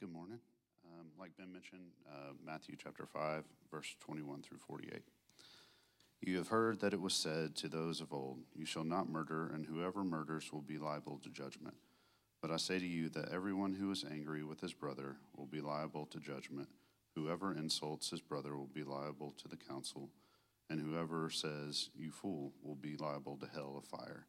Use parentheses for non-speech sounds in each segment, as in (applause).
Good morning. Um, like Ben mentioned, uh, Matthew chapter 5, verse 21 through 48. You have heard that it was said to those of old, You shall not murder, and whoever murders will be liable to judgment. But I say to you that everyone who is angry with his brother will be liable to judgment. Whoever insults his brother will be liable to the council, and whoever says, You fool, will be liable to hell of fire.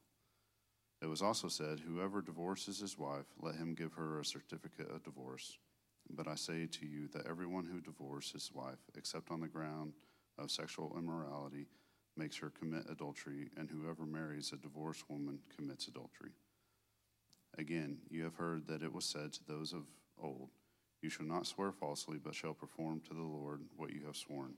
It was also said, Whoever divorces his wife, let him give her a certificate of divorce. But I say to you that everyone who divorces his wife, except on the ground of sexual immorality, makes her commit adultery, and whoever marries a divorced woman commits adultery. Again, you have heard that it was said to those of old, You shall not swear falsely, but shall perform to the Lord what you have sworn.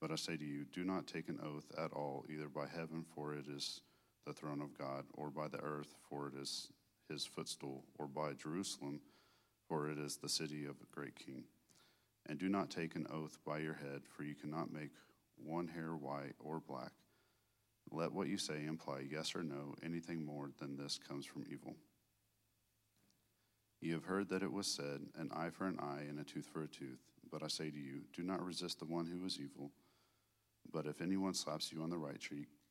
But I say to you, do not take an oath at all, either by heaven, for it is the throne of God, or by the earth, for it is his footstool, or by Jerusalem, for it is the city of a great king. And do not take an oath by your head, for you cannot make one hair white or black. Let what you say imply yes or no. Anything more than this comes from evil. You have heard that it was said, an eye for an eye and a tooth for a tooth. But I say to you, do not resist the one who is evil. But if anyone slaps you on the right cheek,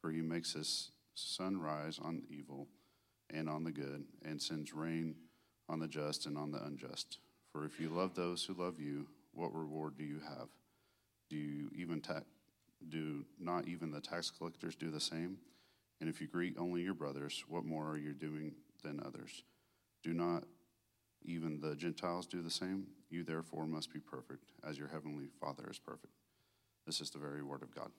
For he makes his sun rise on evil and on the good, and sends rain on the just and on the unjust. For if you love those who love you, what reward do you have? Do you even ta- do not even the tax collectors do the same? And if you greet only your brothers, what more are you doing than others? Do not even the Gentiles do the same? You therefore must be perfect, as your heavenly Father is perfect. This is the very word of God.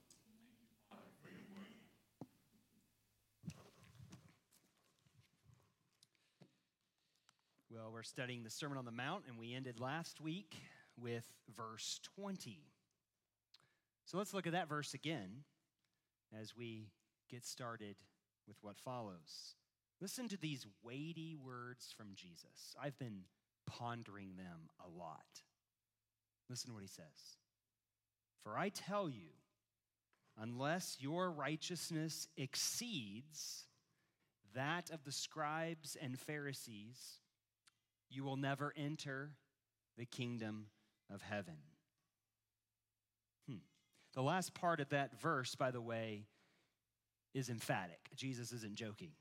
Well, we're studying the Sermon on the Mount, and we ended last week with verse 20. So let's look at that verse again as we get started with what follows. Listen to these weighty words from Jesus. I've been pondering them a lot. Listen to what he says For I tell you, unless your righteousness exceeds that of the scribes and Pharisees, you will never enter the kingdom of heaven. Hmm. The last part of that verse, by the way, is emphatic. Jesus isn't joking.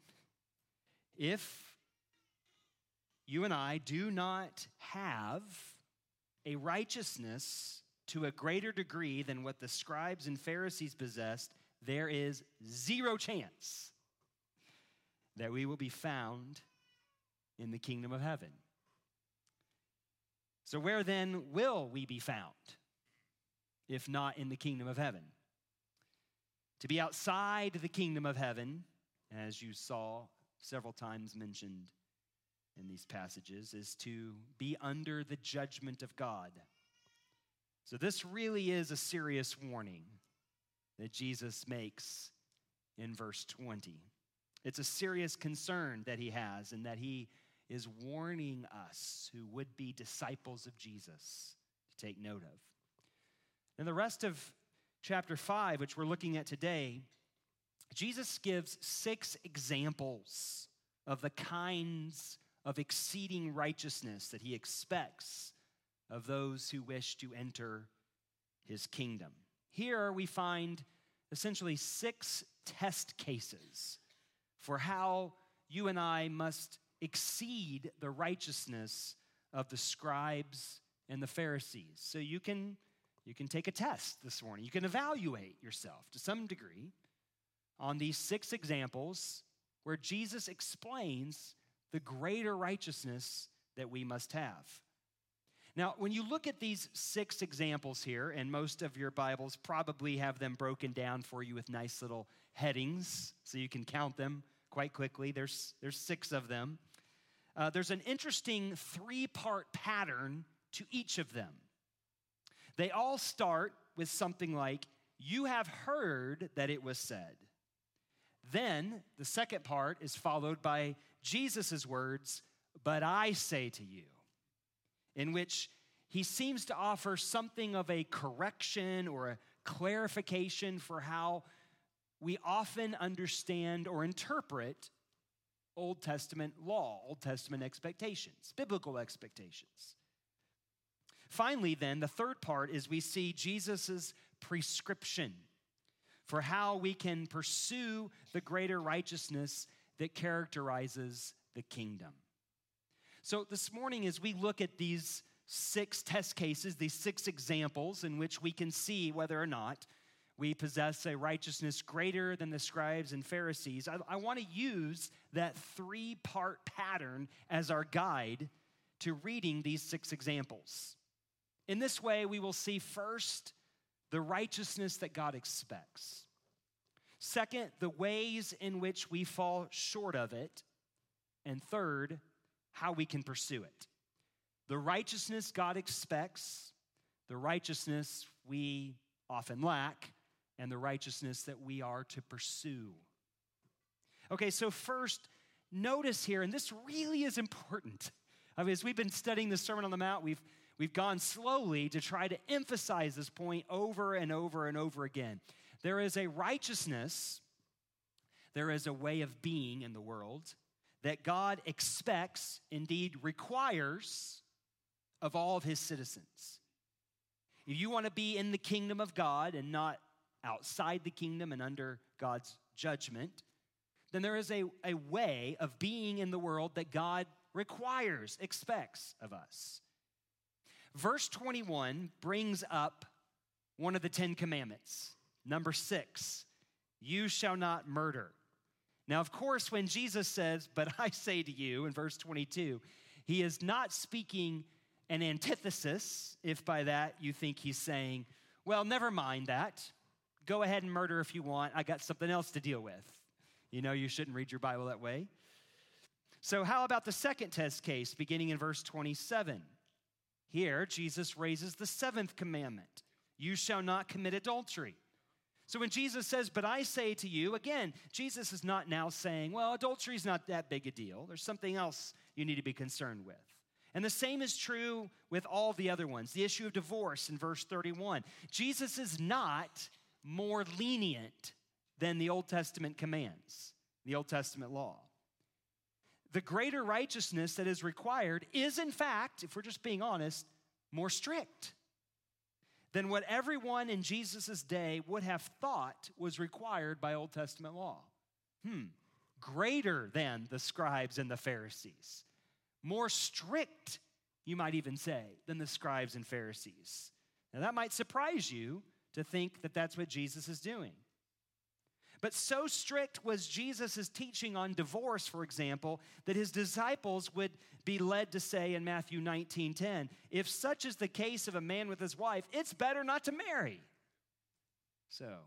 If you and I do not have a righteousness to a greater degree than what the scribes and Pharisees possessed, there is zero chance that we will be found in the kingdom of heaven. So, where then will we be found, if not in the kingdom of heaven? To be outside the kingdom of heaven, as you saw several times mentioned in these passages, is to be under the judgment of God. So, this really is a serious warning that Jesus makes in verse 20. It's a serious concern that he has, and that he is warning us who would be disciples of Jesus to take note of. In the rest of chapter 5, which we're looking at today, Jesus gives six examples of the kinds of exceeding righteousness that he expects of those who wish to enter his kingdom. Here we find essentially six test cases for how you and I must exceed the righteousness of the scribes and the Pharisees. So you can you can take a test this morning. You can evaluate yourself to some degree on these six examples where Jesus explains the greater righteousness that we must have. Now, when you look at these six examples here, and most of your Bibles probably have them broken down for you with nice little headings so you can count them quite quickly. There's, there's six of them. Uh, there's an interesting three part pattern to each of them. They all start with something like, You have heard that it was said. Then the second part is followed by Jesus' words, But I say to you, in which he seems to offer something of a correction or a clarification for how we often understand or interpret Old Testament law, Old Testament expectations, biblical expectations. Finally, then, the third part is we see Jesus' prescription for how we can pursue the greater righteousness that characterizes the kingdom. So, this morning, as we look at these six test cases, these six examples in which we can see whether or not we possess a righteousness greater than the scribes and Pharisees, I, I want to use that three part pattern as our guide to reading these six examples. In this way, we will see first the righteousness that God expects. Second, the ways in which we fall short of it. And third, how we can pursue it. The righteousness God expects, the righteousness we often lack, and the righteousness that we are to pursue. Okay, so first, notice here, and this really is important. I mean, as we've been studying the Sermon on the Mount, we've We've gone slowly to try to emphasize this point over and over and over again. There is a righteousness, there is a way of being in the world that God expects, indeed requires, of all of his citizens. If you want to be in the kingdom of God and not outside the kingdom and under God's judgment, then there is a, a way of being in the world that God requires, expects of us. Verse 21 brings up one of the Ten Commandments. Number six, you shall not murder. Now, of course, when Jesus says, But I say to you, in verse 22, he is not speaking an antithesis, if by that you think he's saying, Well, never mind that. Go ahead and murder if you want. I got something else to deal with. You know, you shouldn't read your Bible that way. So, how about the second test case beginning in verse 27? Here, Jesus raises the seventh commandment you shall not commit adultery. So when Jesus says, But I say to you, again, Jesus is not now saying, Well, adultery is not that big a deal. There's something else you need to be concerned with. And the same is true with all the other ones. The issue of divorce in verse 31. Jesus is not more lenient than the Old Testament commands, the Old Testament law the greater righteousness that is required is, in fact, if we're just being honest, more strict than what everyone in Jesus' day would have thought was required by Old Testament law. Hmm, greater than the scribes and the Pharisees. More strict, you might even say, than the scribes and Pharisees. Now, that might surprise you to think that that's what Jesus is doing. But so strict was Jesus' teaching on divorce, for example, that his disciples would be led to say in Matthew 19 10, if such is the case of a man with his wife, it's better not to marry. So,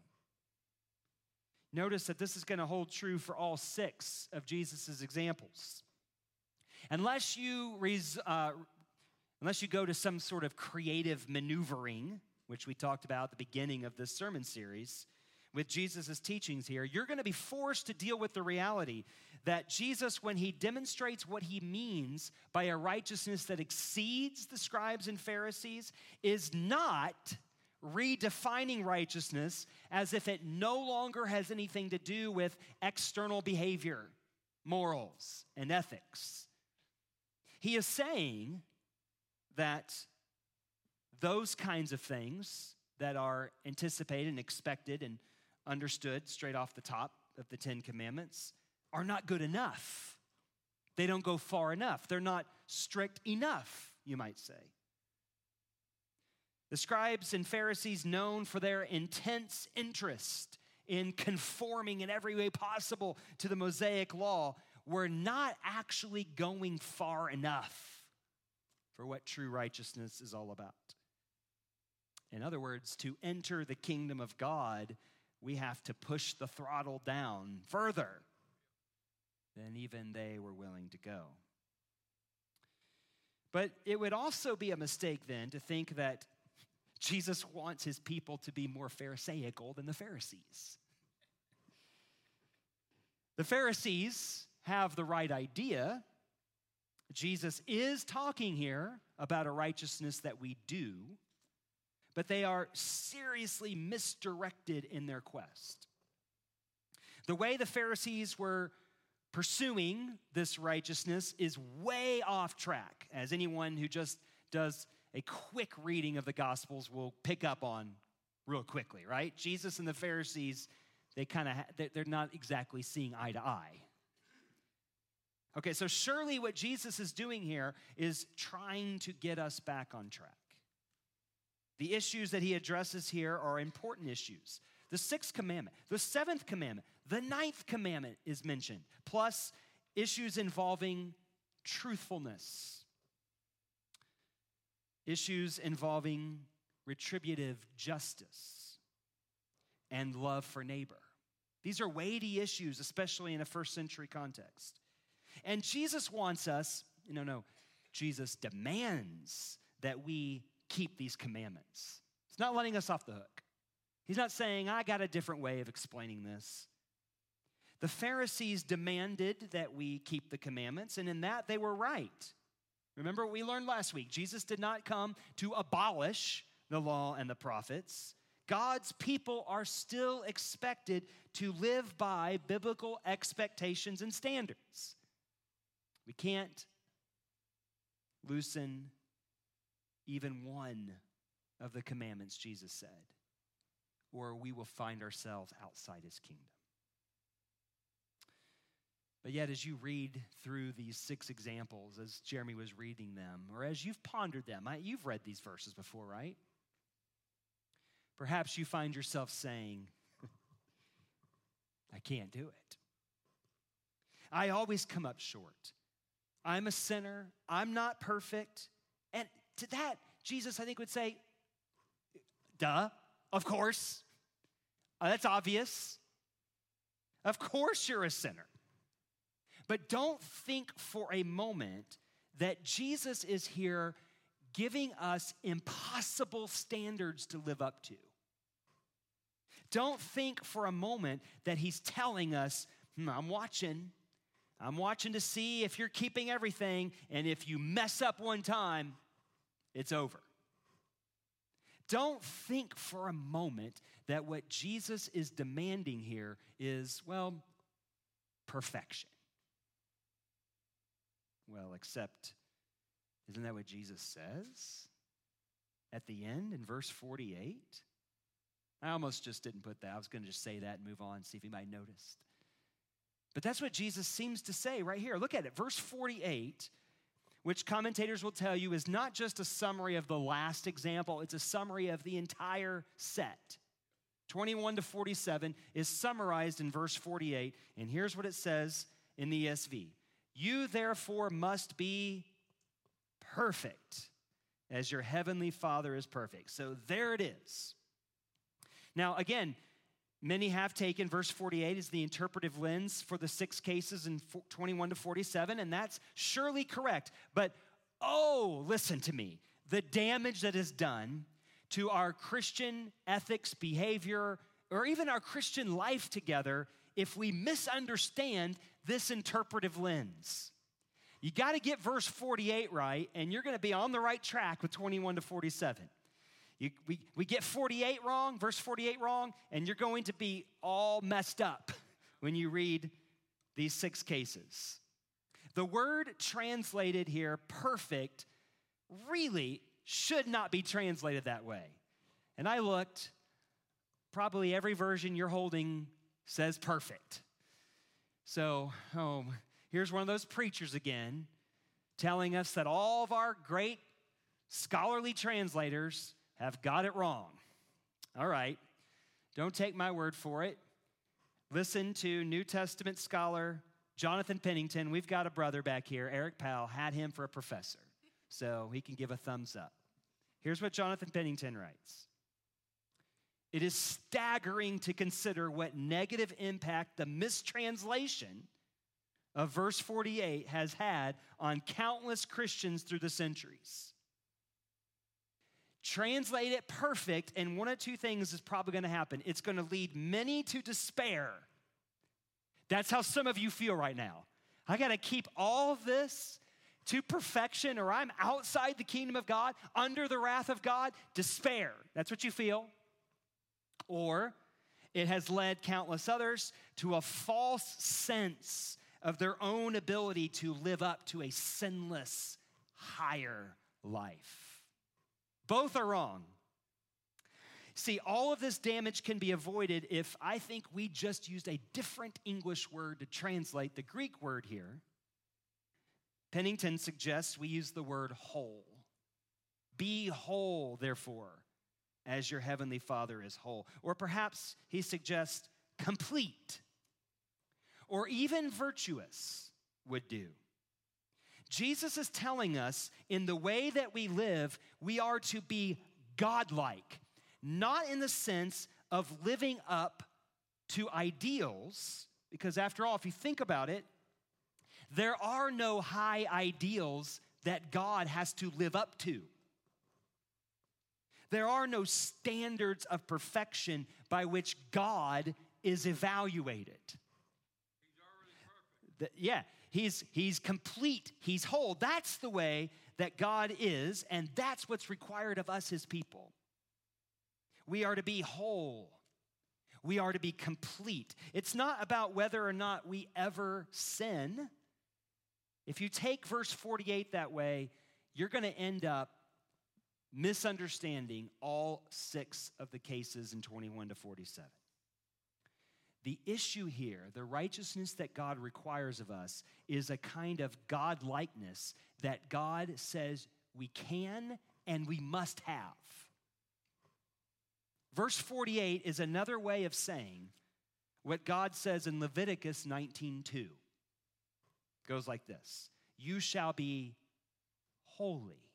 notice that this is going to hold true for all six of Jesus' examples. Unless you, res, uh, unless you go to some sort of creative maneuvering, which we talked about at the beginning of this sermon series, with Jesus' teachings here, you're going to be forced to deal with the reality that Jesus, when he demonstrates what he means by a righteousness that exceeds the scribes and Pharisees, is not redefining righteousness as if it no longer has anything to do with external behavior, morals, and ethics. He is saying that those kinds of things that are anticipated and expected and understood straight off the top of the Ten Commandments are not good enough. They don't go far enough. They're not strict enough, you might say. The scribes and Pharisees, known for their intense interest in conforming in every way possible to the Mosaic law, were not actually going far enough for what true righteousness is all about. In other words, to enter the kingdom of God, we have to push the throttle down further than even they were willing to go. But it would also be a mistake then to think that Jesus wants his people to be more Pharisaical than the Pharisees. The Pharisees have the right idea. Jesus is talking here about a righteousness that we do, but they are seriously misdirected in their quest. The way the Pharisees were pursuing this righteousness is way off track, as anyone who just does a quick reading of the Gospels will pick up on real quickly, right? Jesus and the Pharisees, they kind of, they're not exactly seeing eye to eye. Okay, so surely what Jesus is doing here is trying to get us back on track. The issues that he addresses here are important issues. The sixth commandment, the seventh commandment, the ninth commandment is mentioned, plus issues involving truthfulness, issues involving retributive justice, and love for neighbor. These are weighty issues, especially in a first century context. And Jesus wants us, no, no, Jesus demands that we keep these commandments. It's not letting us off the hook. He's not saying, I got a different way of explaining this. The Pharisees demanded that we keep the commandments, and in that they were right. Remember what we learned last week Jesus did not come to abolish the law and the prophets. God's people are still expected to live by biblical expectations and standards. We can't loosen even one of the commandments, Jesus said, or we will find ourselves outside his kingdom. But yet, as you read through these six examples, as Jeremy was reading them, or as you've pondered them, you've read these verses before, right? Perhaps you find yourself saying, I can't do it. I always come up short. I'm a sinner. I'm not perfect. To that, Jesus, I think, would say, duh, of course. Uh, that's obvious. Of course you're a sinner. But don't think for a moment that Jesus is here giving us impossible standards to live up to. Don't think for a moment that he's telling us, hmm, I'm watching. I'm watching to see if you're keeping everything, and if you mess up one time, it's over. Don't think for a moment that what Jesus is demanding here is, well, perfection. Well, except, isn't that what Jesus says at the end in verse 48? I almost just didn't put that. I was going to just say that and move on, see if anybody noticed. But that's what Jesus seems to say right here. Look at it. Verse 48, which commentators will tell you is not just a summary of the last example, it's a summary of the entire set. 21 to 47 is summarized in verse 48. And here's what it says in the ESV you therefore must be perfect as your heavenly Father is perfect. So there it is. Now, again, many have taken verse 48 as the interpretive lens for the six cases in 21 to 47, and that's surely correct. But oh, listen to me. The damage that is done to our Christian ethics, behavior, or even our Christian life together if we misunderstand this interpretive lens. You got to get verse 48 right, and you're going to be on the right track with 21 to 47. You, we, we get 48 wrong, verse 48 wrong, and you're going to be all messed up when you read these six cases. The word translated here, perfect, really should not be translated that way. And I looked, probably every version you're holding says perfect. So, oh, here's one of those preachers again telling us that all of our great scholarly translators have got it wrong. All right, don't take my word for it. Listen to New Testament scholar Jonathan Pennington. We've got a brother back here, Eric Powell, had him for a professor, so he can give a thumbs up. Here's what Jonathan Pennington writes It is staggering to consider what negative impact the mistranslation of verse 48 has had on countless Christians through the centuries. Translate it perfect, and one of two things is probably going to happen. It's going to lead many to despair that's how some of you feel right now. I got to keep all this to perfection, or I'm outside the kingdom of God, under the wrath of God. Despair. That's what you feel. Or it has led countless others to a false sense of their own ability to live up to a sinless, higher life. Both are wrong. See, all of this damage can be avoided if I think we just used a different English word to translate the Greek word here. Pennington suggests we use the word whole. Be whole, therefore, as your heavenly Father is whole. Or perhaps he suggests complete, or even virtuous would do. Jesus is telling us in the way that we live, we are to be godlike not in the sense of living up to ideals, because after all, if you think about it, there are no high ideals that God has to live up to. There are no standards of perfection by which God is evaluated. The, yeah, he's, he's complete, he's whole. That's the way that God is, and that's what's required of us, his people. We are to be whole. We are to be complete. It's not about whether or not we ever sin. If you take verse 48 that way, you're going to end up misunderstanding all six of the cases in 21 to 47. The issue here, the righteousness that God requires of us, is a kind of God likeness that God says we can and we must have. Verse 48 is another way of saying what God says in Leviticus 19:2. Goes like this: You shall be holy,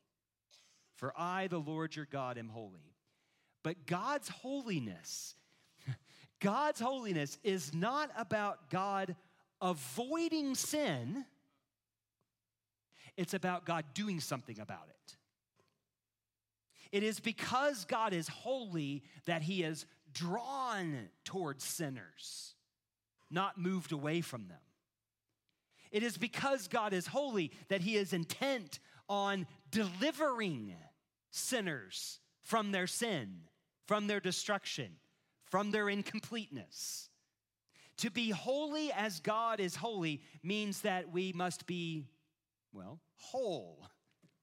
for I, the Lord your God, am holy. But God's holiness, God's holiness is not about God avoiding sin. It's about God doing something about it. It is because God is holy that he is drawn towards sinners, not moved away from them. It is because God is holy that he is intent on delivering sinners from their sin, from their destruction, from their incompleteness. To be holy as God is holy means that we must be, well, whole.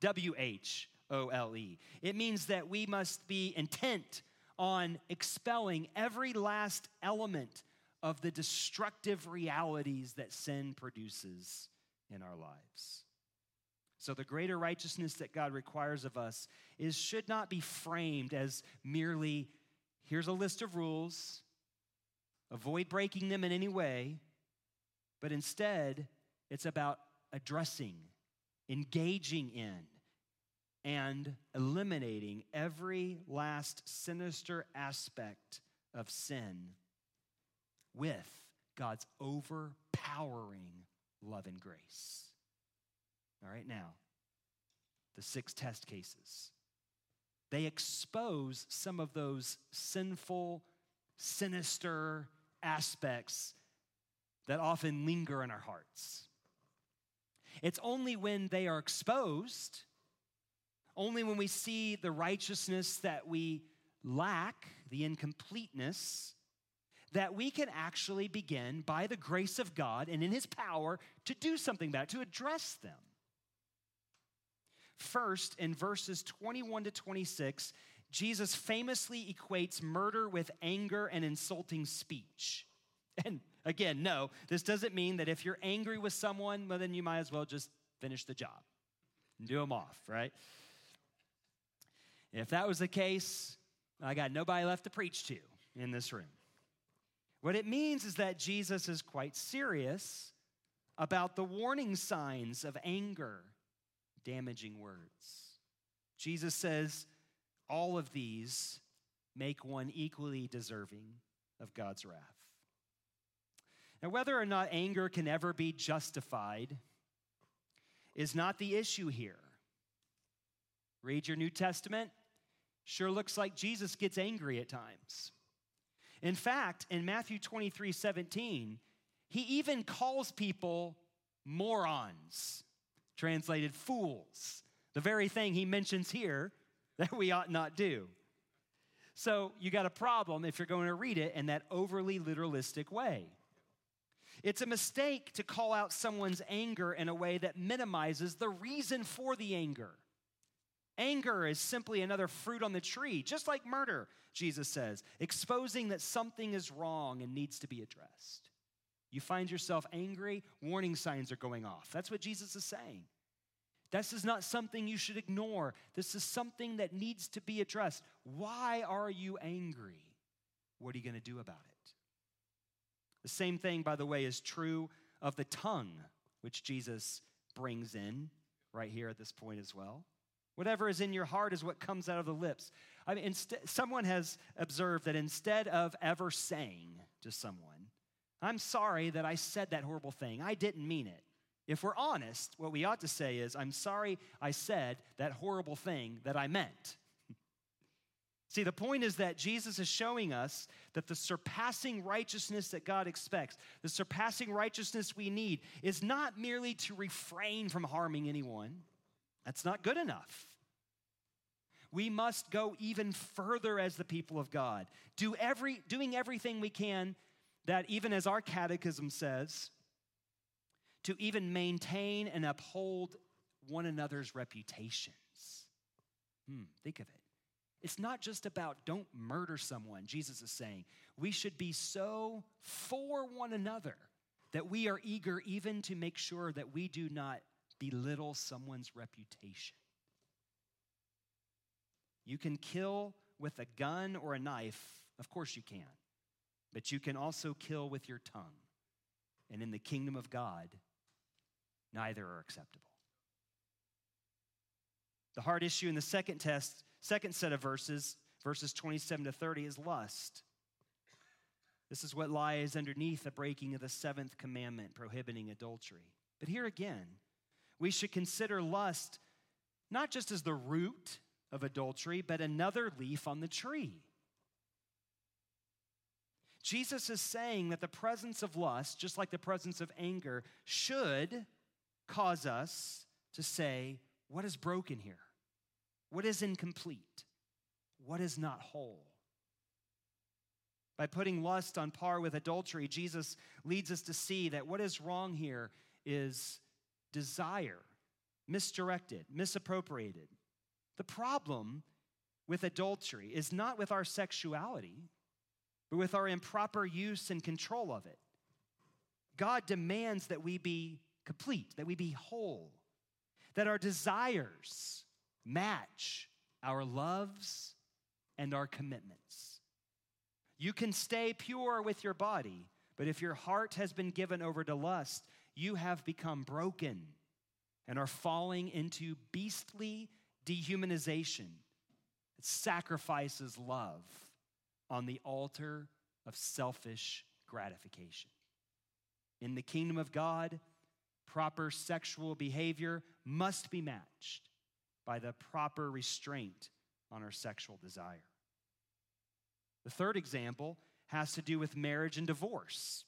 W H O L E. It means that we must be intent on expelling every last element of the destructive realities that sin produces in our lives. So the greater righteousness that God requires of us is should not be framed as merely here's a list of rules, avoid breaking them in any way, but instead it's about addressing, engaging in, and eliminating every last sinister aspect of sin with God's overpowering love and grace. All right, now, the six test cases. They expose some of those sinful sinister aspects that often linger in our hearts. It's only when they are exposed, only when we see the righteousness that we lack, the incompleteness, that we can actually begin, by the grace of God and in His power, to do something about it, to address them. First, in verses 21 to 26, Jesus famously equates murder with anger and insulting speech. (laughs) And again, no, this doesn't mean that if you're angry with someone, well, then you might as well just finish the job and do them off, right? If that was the case, I got nobody left to preach to in this room. What it means is that Jesus is quite serious about the warning signs of anger, damaging words. Jesus says all of these make one equally deserving of God's wrath. Now, whether or not anger can ever be justified is not the issue here. Read your New Testament, sure looks like Jesus gets angry at times. In fact, in Matthew 23 17, he even calls people morons, translated fools, the very thing he mentions here (laughs) that we ought not do. So you got a problem if you're going to read it in that overly literalistic way. It's a mistake to call out someone's anger in a way that minimizes the reason for the anger. Anger is simply another fruit on the tree, just like murder, Jesus says, exposing that something is wrong and needs to be addressed. You find yourself angry, warning signs are going off. That's what Jesus is saying. This is not something you should ignore. This is something that needs to be addressed. Why are you angry? What are you going to do about it? The same thing, by the way, is true of the tongue, which Jesus brings in right here at this point as well. Whatever is in your heart is what comes out of the lips. I mean, inst- someone has observed that instead of ever saying to someone, I'm sorry that I said that horrible thing, I didn't mean it. If we're honest, what we ought to say is, I'm sorry I said that horrible thing that I meant. (laughs) See, the point is that Jesus is showing us that the surpassing righteousness that God expects, the surpassing righteousness we need, is not merely to refrain from harming anyone that's not good enough. We must go even further as the people of God, do every, doing everything we can that, even as our catechism says, to even maintain and uphold one another's reputations. Hmm, think of it. It's not just about don't murder someone, Jesus is saying. We should be so for one another that we are eager even to make sure that we do not belittle someone's reputation. You can kill with a gun or a knife, of course you can, but you can also kill with your tongue. And in the kingdom of God, neither are acceptable. The hard issue in the second test, second set of verses, verses 27 to 30, is lust. This is what lies underneath the breaking of the seventh commandment prohibiting adultery. But here again, we should consider lust not just as the root of adultery, but another leaf on the tree. Jesus is saying that the presence of lust, just like the presence of anger, should cause us to say, What is broken here? What is incomplete? What is not whole? By putting lust on par with adultery, Jesus leads us to see that what is wrong here is desire, misdirected, misappropriated. The problem with adultery is not with our sexuality, but with our improper use and control of it. God demands that we be complete, that we be whole, that our desires match our loves and our commitments. You can stay pure with your body, but if your heart has been given over to lust, you have become broken and are falling into beastly dehumanization that sacrifices love on the altar of selfish gratification. In the kingdom of God, proper sexual behavior must be matched by the proper restraint on our sexual desire. The third example has to do with marriage and divorce.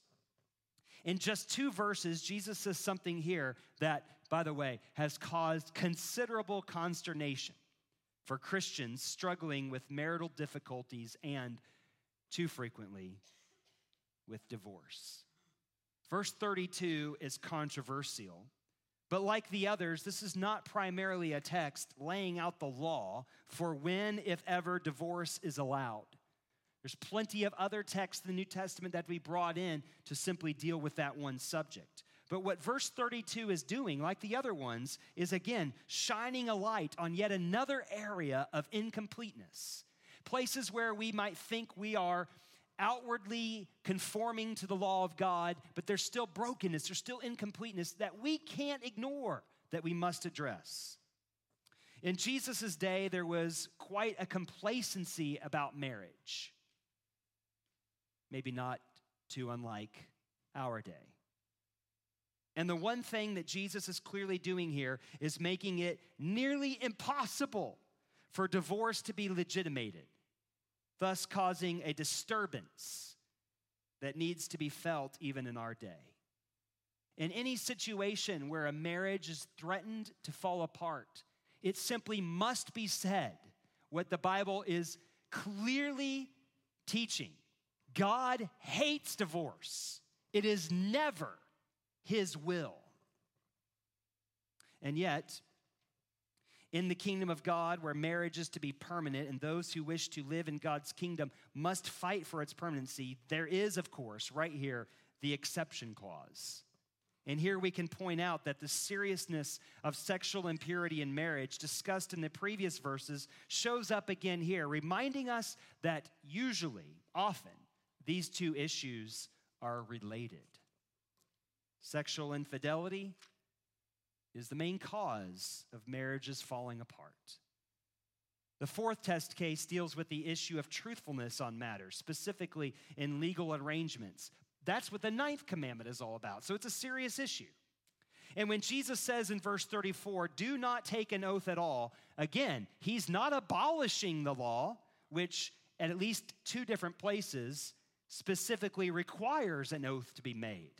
In just two verses, Jesus says something here that, by the way, has caused considerable consternation for Christians struggling with marital difficulties and, too frequently, with divorce. Verse 32 is controversial, but like the others, this is not primarily a text laying out the law for when, if ever, divorce is allowed. There's plenty of other texts in the New Testament that we brought in to simply deal with that one subject. But what verse 32 is doing, like the other ones, is again shining a light on yet another area of incompleteness. Places where we might think we are outwardly conforming to the law of God, but there's still brokenness, there's still incompleteness that we can't ignore, that we must address. In Jesus' day, there was quite a complacency about marriage maybe not too unlike our day. And the one thing that Jesus is clearly doing here is making it nearly impossible for divorce to be legitimated, thus causing a disturbance that needs to be felt even in our day. In any situation where a marriage is threatened to fall apart, it simply must be said what the Bible is clearly teaching God hates divorce, it is never his will. And yet, in the kingdom of God, where marriage is to be permanent and those who wish to live in God's kingdom must fight for its permanency, there is, of course, right here, the exception clause. And here we can point out that the seriousness of sexual impurity in marriage, discussed in the previous verses, shows up again here, reminding us that usually, often, these two issues are related. Sexual infidelity is the main cause of marriages falling apart. The fourth test case deals with the issue of truthfulness on matters, specifically in legal arrangements. That's what the ninth commandment is all about. So it's a serious issue. And when Jesus says in verse 34, do not take an oath at all, again, he's not abolishing the law, which at at least two different places specifically requires an oath to be made.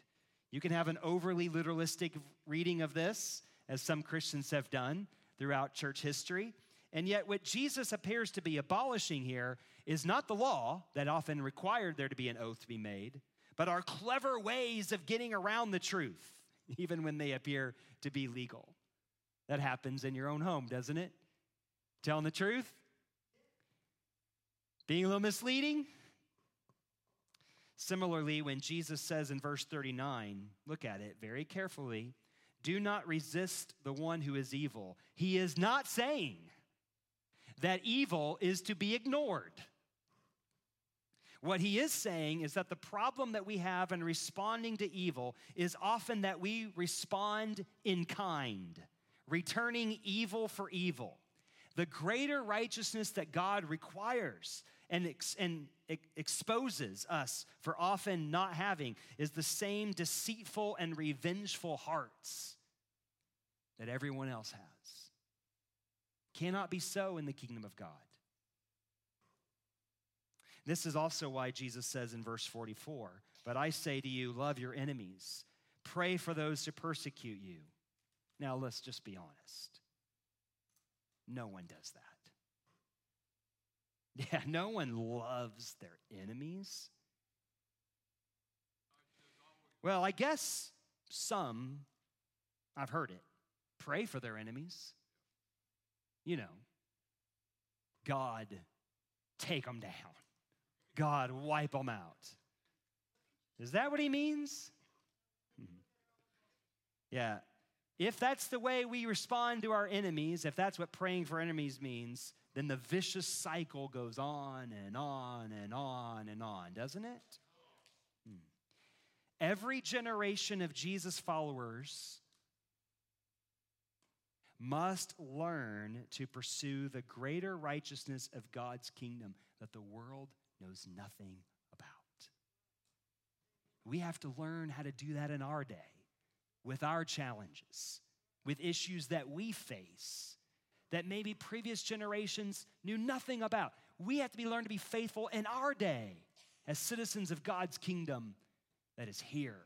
You can have an overly literalistic reading of this, as some Christians have done throughout church history. And yet, what Jesus appears to be abolishing here is not the law that often required there to be an oath to be made, but our clever ways of getting around the truth, (laughs) even when they appear to be legal. That happens in your own home, doesn't it? Telling the truth? Being a little misleading? Similarly, when Jesus says in verse 39, look at it very carefully, do not resist the one who is evil. He is not saying that evil is to be ignored. What he is saying is that the problem that we have in responding to evil is often that we respond in kind, returning evil for evil. The greater righteousness that God requires and, ex- and exposes us for often not having is the same deceitful and revengeful hearts that everyone else has. Cannot be so in the kingdom of God. This is also why Jesus says in verse 44 But I say to you, love your enemies, pray for those who persecute you. Now, let's just be honest. No one does that. Yeah, no one loves their enemies. Well, I guess some, I've heard it, pray for their enemies. You know, God, take them down. God, wipe them out. Is that what he means? Hmm. Yeah. If that's the way we respond to our enemies, if that's what praying for enemies means, then the vicious cycle goes on and on and on and on, doesn't it? Hmm. Every generation of Jesus followers must learn to pursue the greater righteousness of God's kingdom that the world knows nothing about. We have to learn how to do that in our day with our challenges, with issues that we face that maybe previous generations knew nothing about. We have to be learned to be faithful in our day as citizens of God's kingdom that is here.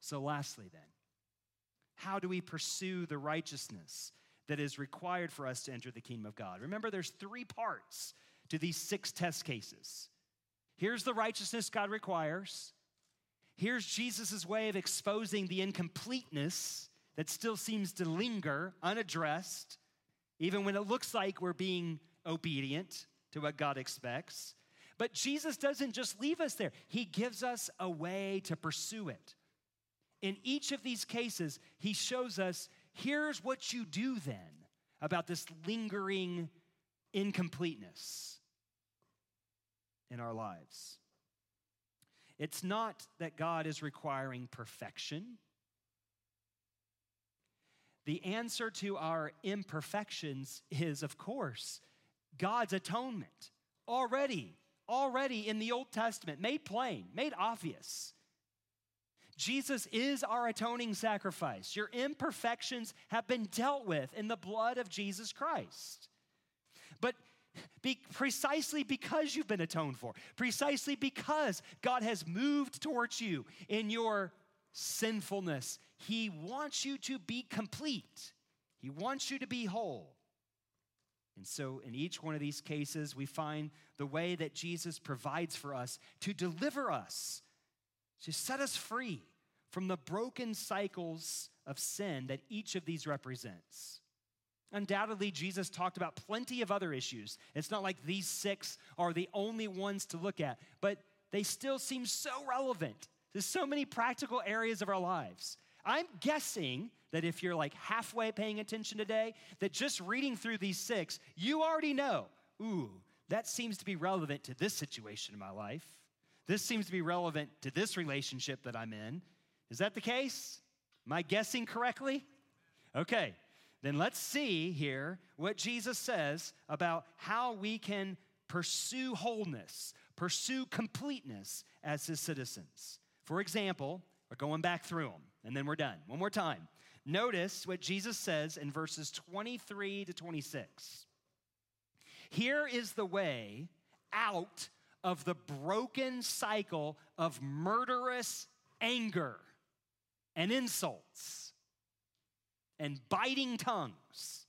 So, lastly, then, how do we pursue the righteousness that is required for us to enter the kingdom of God? Remember, there's three parts to these six test cases. Here's the righteousness God requires. Here's Jesus' way of exposing the incompleteness that still seems to linger unaddressed, even when it looks like we're being obedient to what God expects. But Jesus doesn't just leave us there, He gives us a way to pursue it. In each of these cases, He shows us here's what you do then about this lingering incompleteness in our lives. It's not that God is requiring perfection. The answer to our imperfections is, of course, God's atonement. Already, already in the Old Testament, made plain, made obvious. Jesus is our atoning sacrifice. Your imperfections have been dealt with in the blood of Jesus Christ. But be, precisely because you've been atoned for, precisely because God has moved towards you in your sinfulness, He wants you to be complete. He wants you to be whole. And so, in each one of these cases, we find the way that Jesus provides for us to deliver us, to set us free from the broken cycles of sin that each of these represents. Undoubtedly, Jesus talked about plenty of other issues. It's not like these six are the only ones to look at, but they still seem so relevant to so many practical areas of our lives. I'm guessing that if you're like halfway paying attention today, that just reading through these six, you already know, ooh, that seems to be relevant to this situation in my life. This seems to be relevant to this relationship that I'm in. Is that the case? Am I guessing correctly? Okay, then let's see here what Jesus says about how we can pursue wholeness, pursue completeness as his citizens. For example, we're going back through them and then we're done. One more time. Notice what Jesus says in verses 23 to 26. Here is the way out of the broken cycle of murderous anger and insults and biting tongues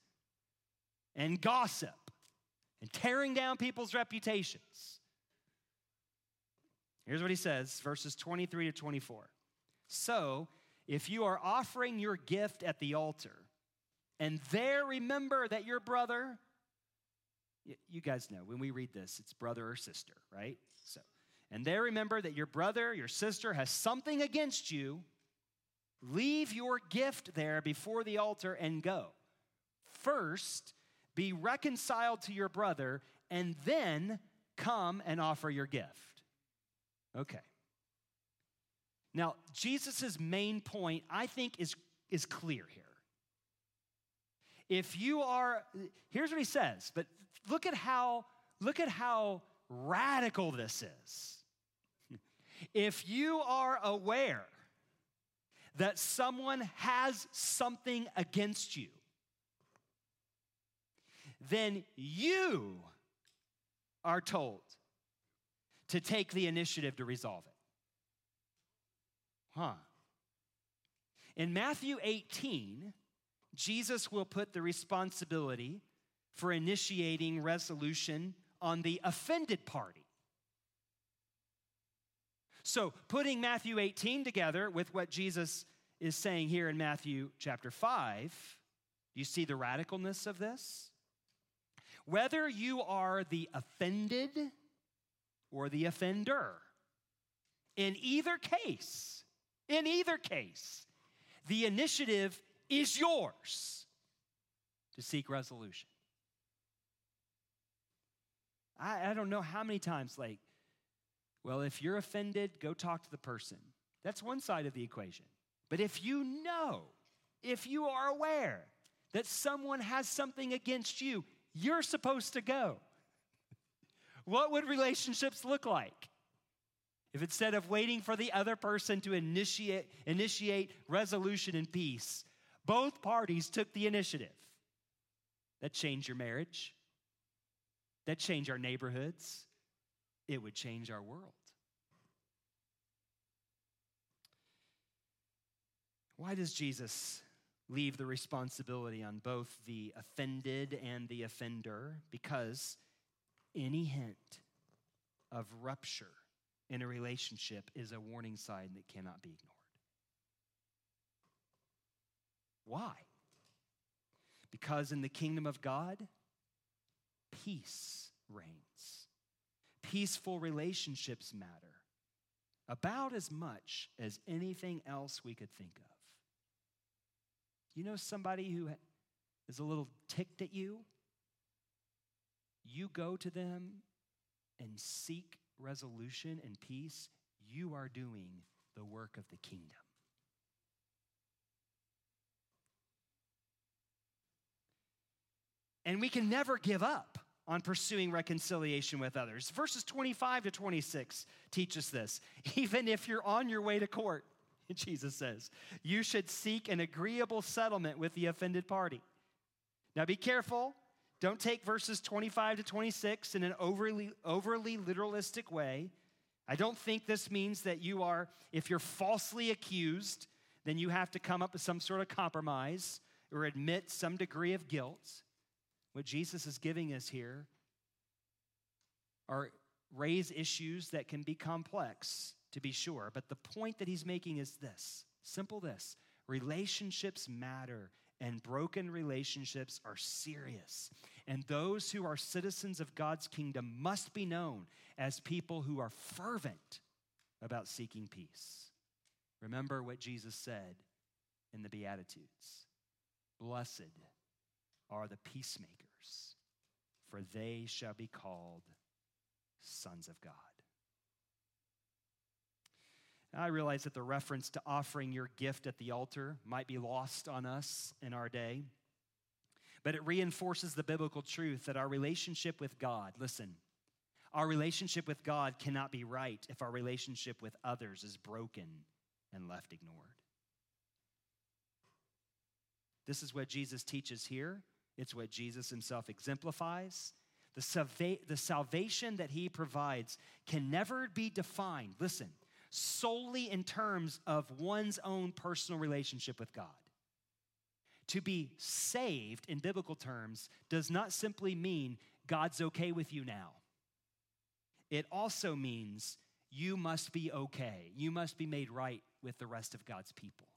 and gossip and tearing down people's reputations. Here's what he says verses 23 to 24. So, if you are offering your gift at the altar and there remember that your brother, you guys know when we read this, it's brother or sister, right? So, and there remember that your brother, your sister has something against you, leave your gift there before the altar and go. First, be reconciled to your brother, and then come and offer your gift. Okay. Now, Jesus' main point, I think, is, is clear here. If you are, here's what he says, but look at how, look at how radical this is. If you are aware that someone has something against you, then you are told to take the initiative to resolve it. Huh. In Matthew 18, Jesus will put the responsibility for initiating resolution on the offended party. So, putting Matthew 18 together with what Jesus is saying here in Matthew chapter 5, you see the radicalness of this? Whether you are the offended or the offender, in either case, in either case, the initiative is yours to seek resolution. I, I don't know how many times, like, well, if you're offended, go talk to the person. That's one side of the equation. But if you know, if you are aware that someone has something against you, you're supposed to go. What would relationships look like? If instead of waiting for the other person to initiate, initiate resolution and peace, both parties took the initiative, that changed your marriage, that changed our neighborhoods, it would change our world. Why does Jesus leave the responsibility on both the offended and the offender? Because any hint of rupture in a relationship is a warning sign that cannot be ignored. Why? Because in the kingdom of God, peace reigns. Peaceful relationships matter about as much as anything else we could think of. You know somebody who is a little ticked at you? You go to them and seek resolution and peace, you are doing the work of the kingdom. And we can never give up on pursuing reconciliation with others. Verses 25 to 26 teach us this. (laughs) Even if you're on your way to court, (laughs) Jesus says, you should seek an agreeable settlement with the offended party. Now be careful. Don't take verses 25 to 26 in an overly, overly literalistic way. I don't think this means that you are, if you're falsely accused, then you have to come up with some sort of compromise or admit some degree of guilt. What Jesus is giving us here are raise issues that can be complex, to be sure. But the point that he's making is this simple this relationships matter, and broken relationships are serious. And those who are citizens of God's kingdom must be known as people who are fervent about seeking peace. Remember what Jesus said in the Beatitudes Blessed are the peacemakers, for they shall be called sons of God. I realize that the reference to offering your gift at the altar might be lost on us in our day, but it reinforces the biblical truth that our relationship with God, listen, our relationship with God cannot be right if our relationship with others is broken and left ignored. This is what Jesus teaches here. It's what Jesus himself exemplifies. The, salva- the salvation that he provides can never be defined, listen, solely in terms of one's own personal relationship with God. To be saved in biblical terms does not simply mean God's okay with you now. It also means you must be okay. You must be made right with the rest of God's people.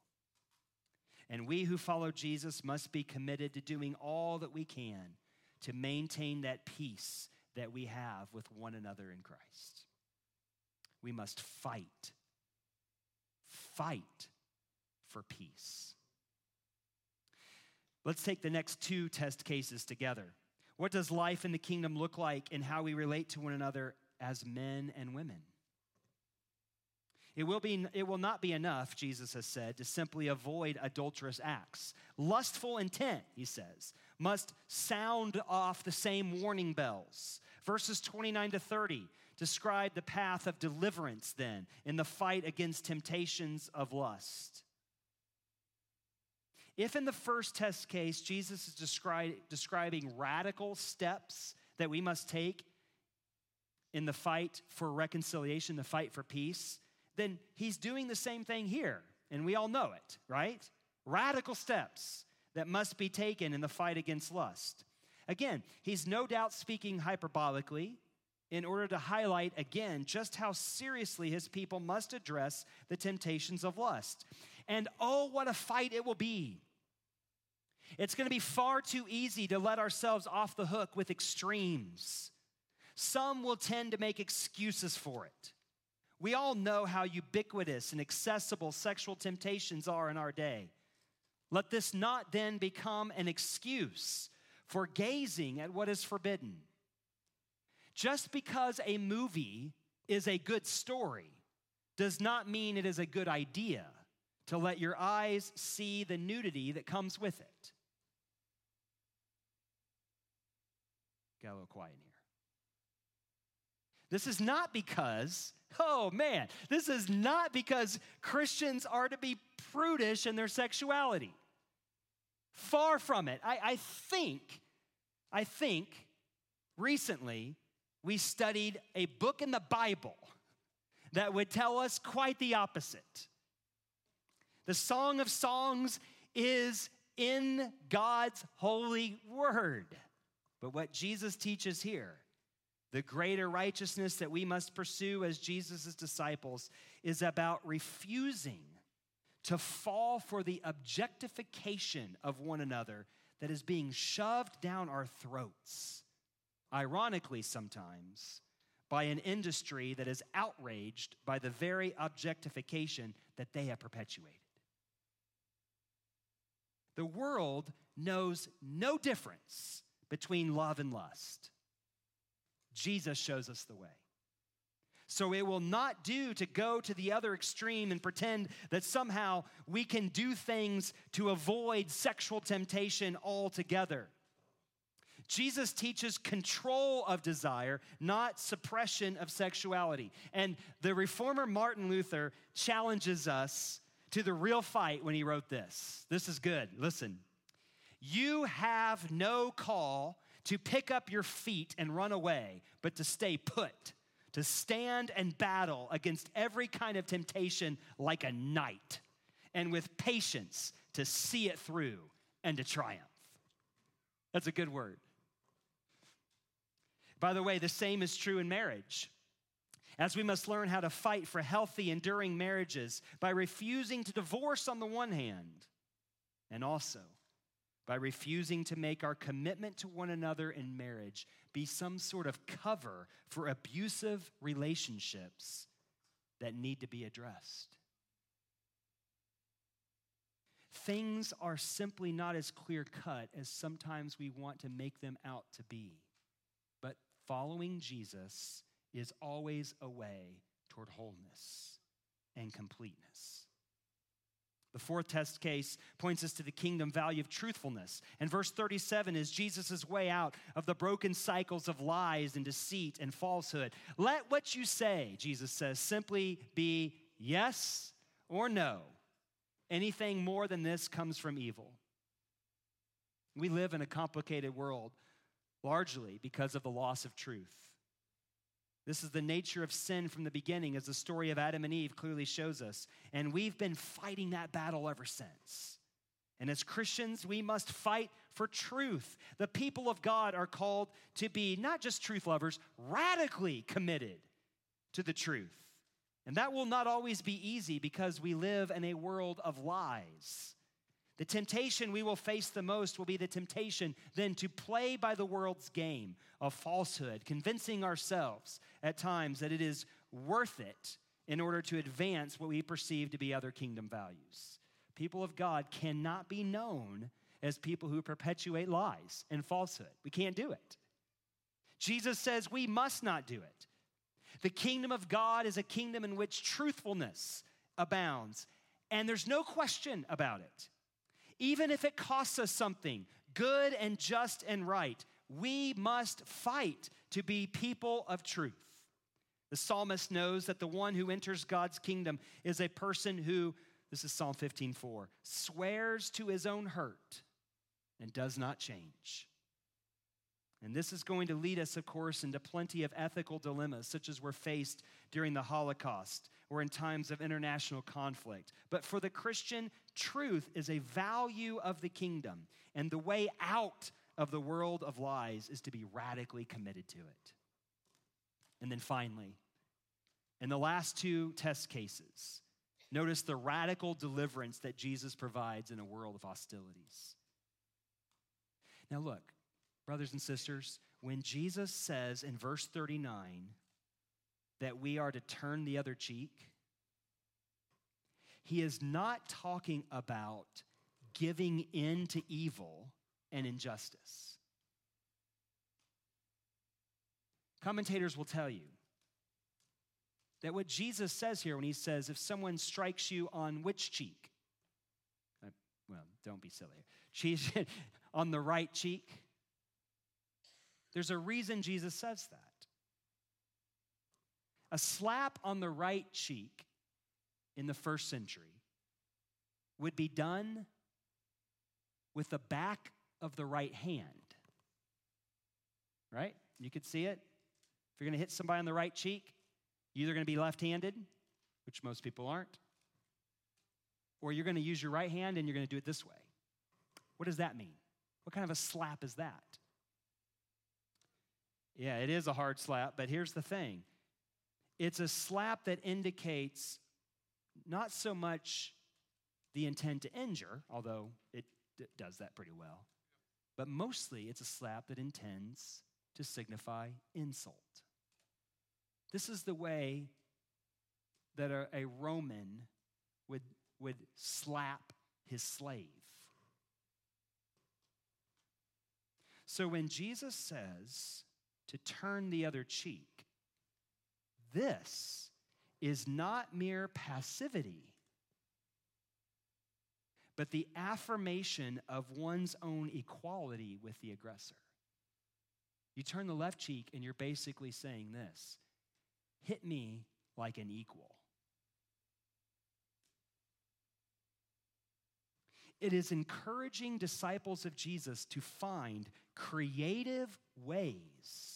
And we who follow Jesus must be committed to doing all that we can to maintain that peace that we have with one another in Christ. We must fight, fight for peace. Let's take the next two test cases together. What does life in the kingdom look like and how we relate to one another as men and women? It will, be, it will not be enough, Jesus has said, to simply avoid adulterous acts. Lustful intent, he says, must sound off the same warning bells. Verses 29 to 30 describe the path of deliverance then in the fight against temptations of lust. If in the first test case, Jesus is descri- describing radical steps that we must take in the fight for reconciliation, the fight for peace, then he's doing the same thing here. And we all know it, right? Radical steps that must be taken in the fight against lust. Again, he's no doubt speaking hyperbolically in order to highlight again just how seriously his people must address the temptations of lust. And oh, what a fight it will be. It's going to be far too easy to let ourselves off the hook with extremes. Some will tend to make excuses for it. We all know how ubiquitous and accessible sexual temptations are in our day. Let this not then become an excuse for gazing at what is forbidden. Just because a movie is a good story does not mean it is a good idea to let your eyes see the nudity that comes with it. Got a little quiet in here. This is not because Oh man, this is not because Christians are to be prudish in their sexuality. Far from it. I, I think, I think recently we studied a book in the Bible that would tell us quite the opposite. The Song of Songs is in God's holy word. But what Jesus teaches here, the greater righteousness that we must pursue as Jesus' disciples, is about refusing to fall for the objectification of one another that is being shoved down our throats, ironically, sometimes, by an industry that is outraged by the very objectification that they have perpetuated. The world knows no difference between love and lust. Jesus shows us the way. So it will not do to go to the other extreme and pretend that somehow we can do things to avoid sexual temptation altogether. Jesus teaches control of desire, not suppression of sexuality. And the reformer Martin Luther challenges us to the real fight when he wrote this. This is good. Listen. You have no call to pick up your feet and run away, but to stay put, to stand and battle against every kind of temptation like a knight, and with patience to see it through and to triumph. That's a good word. By the way, the same is true in marriage. As we must learn how to fight for healthy, enduring marriages by refusing to divorce on the one hand, and also by refusing to make our commitment to one another in marriage be some sort of cover for abusive relationships that need to be addressed. Things are simply not as clear cut as sometimes we want to make them out to be. Following Jesus is always a way toward wholeness and completeness. The fourth test case points us to the kingdom value of truthfulness. And verse 37 is Jesus' way out of the broken cycles of lies and deceit and falsehood. Let what you say, Jesus says, simply be yes or no. Anything more than this comes from evil. We live in a complicated world largely because of the loss of truth. This is the nature of sin from the beginning, as the story of Adam and Eve clearly shows us. And we've been fighting that battle ever since. And as Christians, we must fight for truth. The people of God are called to be not just truth lovers, radically committed to the truth. And that will not always be easy because we live in a world of lies. The temptation we will face the most will be the temptation then to play by the world's game of falsehood, convincing ourselves at times that it is worth it in order to advance what we perceive to be other kingdom values. People of God cannot be known as people who perpetuate lies and falsehood. We can't do it. Jesus says we must not do it. The kingdom of God is a kingdom in which truthfulness abounds, and there's no question about it even if it costs us something good and just and right, we must fight to be people of truth. The psalmist knows that the one who enters God's kingdom is a person who, this is Psalm 15:4, swears to his own hurt and does not change. And this is going to lead us, of course, into plenty of ethical dilemmas, such as were faced during the Holocaust or in times of international conflict. But for the Christian, truth is a value of the kingdom, and the way out of the world of lies is to be radically committed to it. And then finally, in the last two test cases, notice the radical deliverance that Jesus provides in a world of hostilities. Now, look, brothers and sisters, when Jesus says in verse 39 that we are to turn the other cheek, he is not talking about giving in to evil and injustice. Commentators will tell you that what Jesus says here when he says, if someone strikes you on which cheek? Uh, well, don't be silly. (laughs) on the right cheek. There's a reason Jesus says that. A slap on the right cheek in the first century would be done with the back of the right hand. Right? You could see it. If you're going to hit somebody on the right cheek, you're either going to be left handed, which most people aren't, or you're going to use your right hand and you're going to do it this way. What does that mean? What kind of a slap is that? Yeah, it is a hard slap, but here's the thing it's a slap that indicates not so much the intent to injure, although it d- does that pretty well, but mostly it's a slap that intends to signify insult. This is the way that a, a Roman would, would slap his slave. So when Jesus says to turn the other cheek, this is not mere passivity, but the affirmation of one's own equality with the aggressor. You turn the left cheek and you're basically saying this hit me like an equal. It is encouraging disciples of Jesus to find creative ways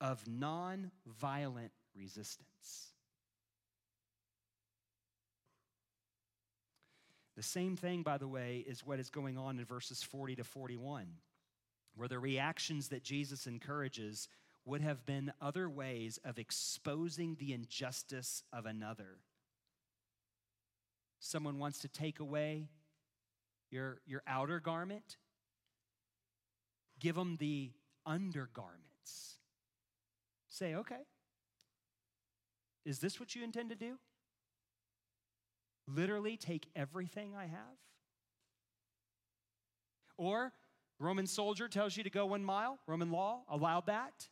of non-violent resistance. The same thing, by the way, is what is going on in verses 40 to 41, where the reactions that Jesus encourages would have been other ways of exposing the injustice of another. Someone wants to take away your, your outer garment, give them the undergarments. Say, okay, is this what you intend to do? Literally take everything I have? Or, Roman soldier tells you to go one mile, Roman law allowed that,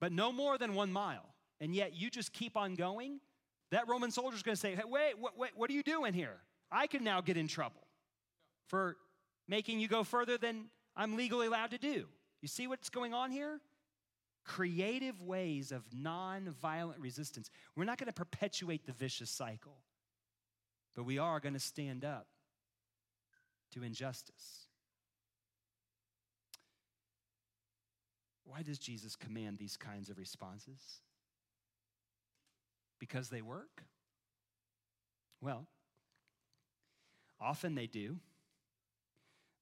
but no more than one mile. And yet you just keep on going. That Roman soldier is going to say, hey, wait, wait, wait, what are you doing here? I can now get in trouble for making you go further than I'm legally allowed to do. You see what's going on here? Creative ways of non-violent resistance. We're not going to perpetuate the vicious cycle, but we are going to stand up to injustice. Why does Jesus command these kinds of responses? Because they work? Well, often they do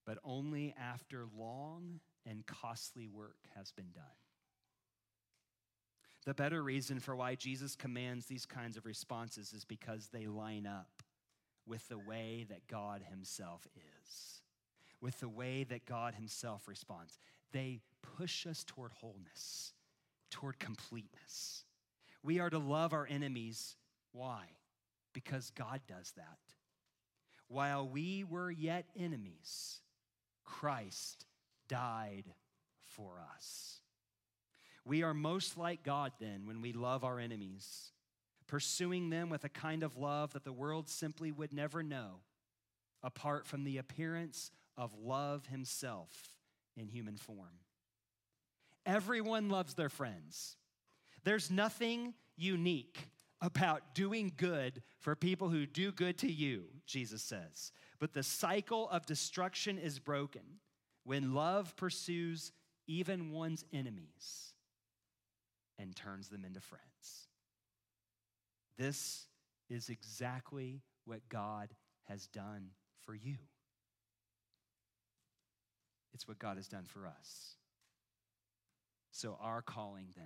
but only after long and costly work has been done. The better reason for why Jesus commands these kinds of responses is because they line up with the way that God Himself is, with the way that God Himself responds. They push us toward wholeness, toward completeness. We are to love our enemies. Why? Because God does that. While we were yet enemies, Christ died for us. We are most like God then when we love our enemies, pursuing them with a kind of love that the world simply would never know apart from the appearance of love himself in human form. Everyone loves their friends. There's nothing unique about doing good for people who do good to you, Jesus says. But the cycle of destruction is broken when love pursues even one's enemies and turns them into friends. This is exactly what God has done for you. It's what God has done for us. So, our calling then,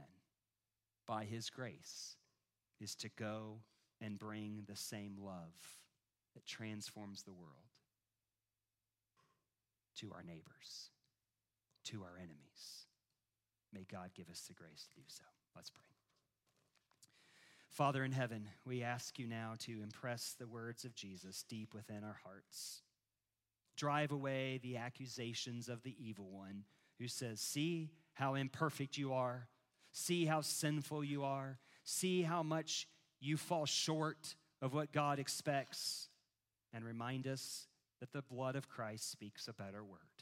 by His grace, is to go and bring the same love that transforms the world to our neighbors, to our enemies. May God give us the grace to do so. Let's pray. Father in heaven, we ask you now to impress the words of Jesus deep within our hearts. Drive away the accusations of the evil one who says, See how imperfect you are. See how sinful you are. See how much you fall short of what God expects and remind us that the blood of Christ speaks a better word.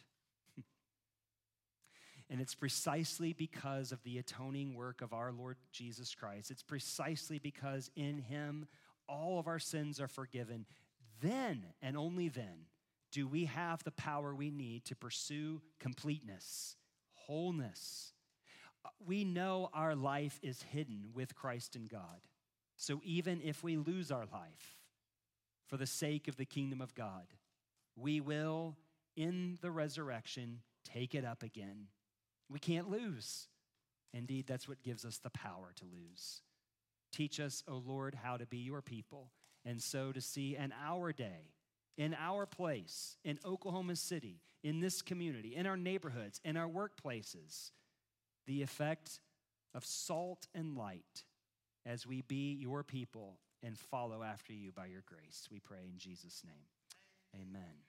And it's precisely because of the atoning work of our Lord Jesus Christ, it's precisely because in him all of our sins are forgiven. Then and only then do we have the power we need to pursue completeness, wholeness, uh, we know our life is hidden with Christ in God. So even if we lose our life for the sake of the kingdom of God, we will, in the resurrection, take it up again. We can't lose. Indeed, that's what gives us the power to lose. Teach us, O Lord, how to be your people, and so to see in our day, in our place, in Oklahoma City, in this community, in our neighborhoods, in our workplaces, the effect of salt and light as we be your people and follow after you by your grace. We pray in Jesus' name. Amen.